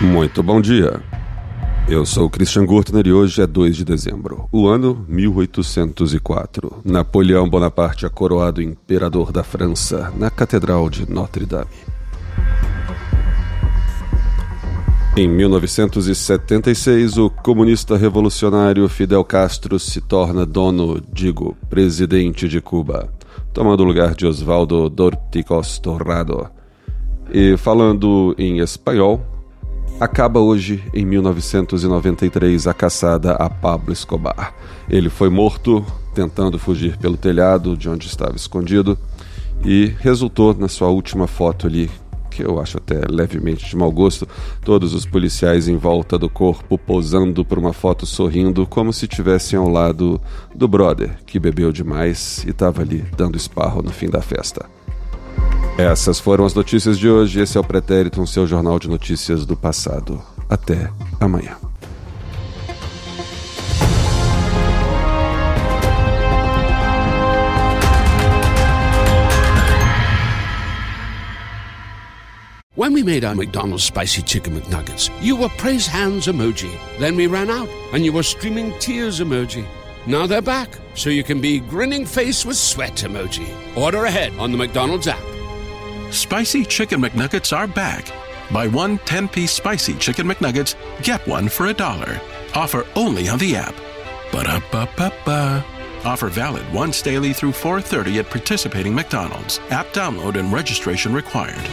Muito bom dia. Eu sou Christian Gurtner e hoje é 2 de dezembro, o ano 1804. Napoleão Bonaparte é coroado imperador da França na Catedral de Notre-Dame. Em 1976, o comunista revolucionário Fidel Castro se torna dono, digo, presidente de Cuba, tomando o lugar de Osvaldo Dorticos Torrado. E falando em espanhol, acaba hoje, em 1993, a caçada a Pablo Escobar. Ele foi morto tentando fugir pelo telhado de onde estava escondido e resultou na sua última foto ali que eu acho até levemente de mau gosto, todos os policiais em volta do corpo posando por uma foto sorrindo, como se estivessem ao lado do brother que bebeu demais e estava ali dando esparro no fim da festa. Essas foram as notícias de hoje. Esse é o Pretérito, um seu jornal de notícias do passado. Até amanhã. When we made our McDonald's spicy chicken McNuggets, you were praise hands emoji. Then we ran out and you were streaming tears emoji. Now they're back, so you can be grinning face with sweat emoji. Order ahead on the McDonald's app. Spicy Chicken McNuggets are back. Buy one 10 piece spicy chicken McNuggets, get one for a dollar. Offer only on the app. Ba da ba ba ba. Offer valid once daily through 4:30 at participating McDonald's. App download and registration required.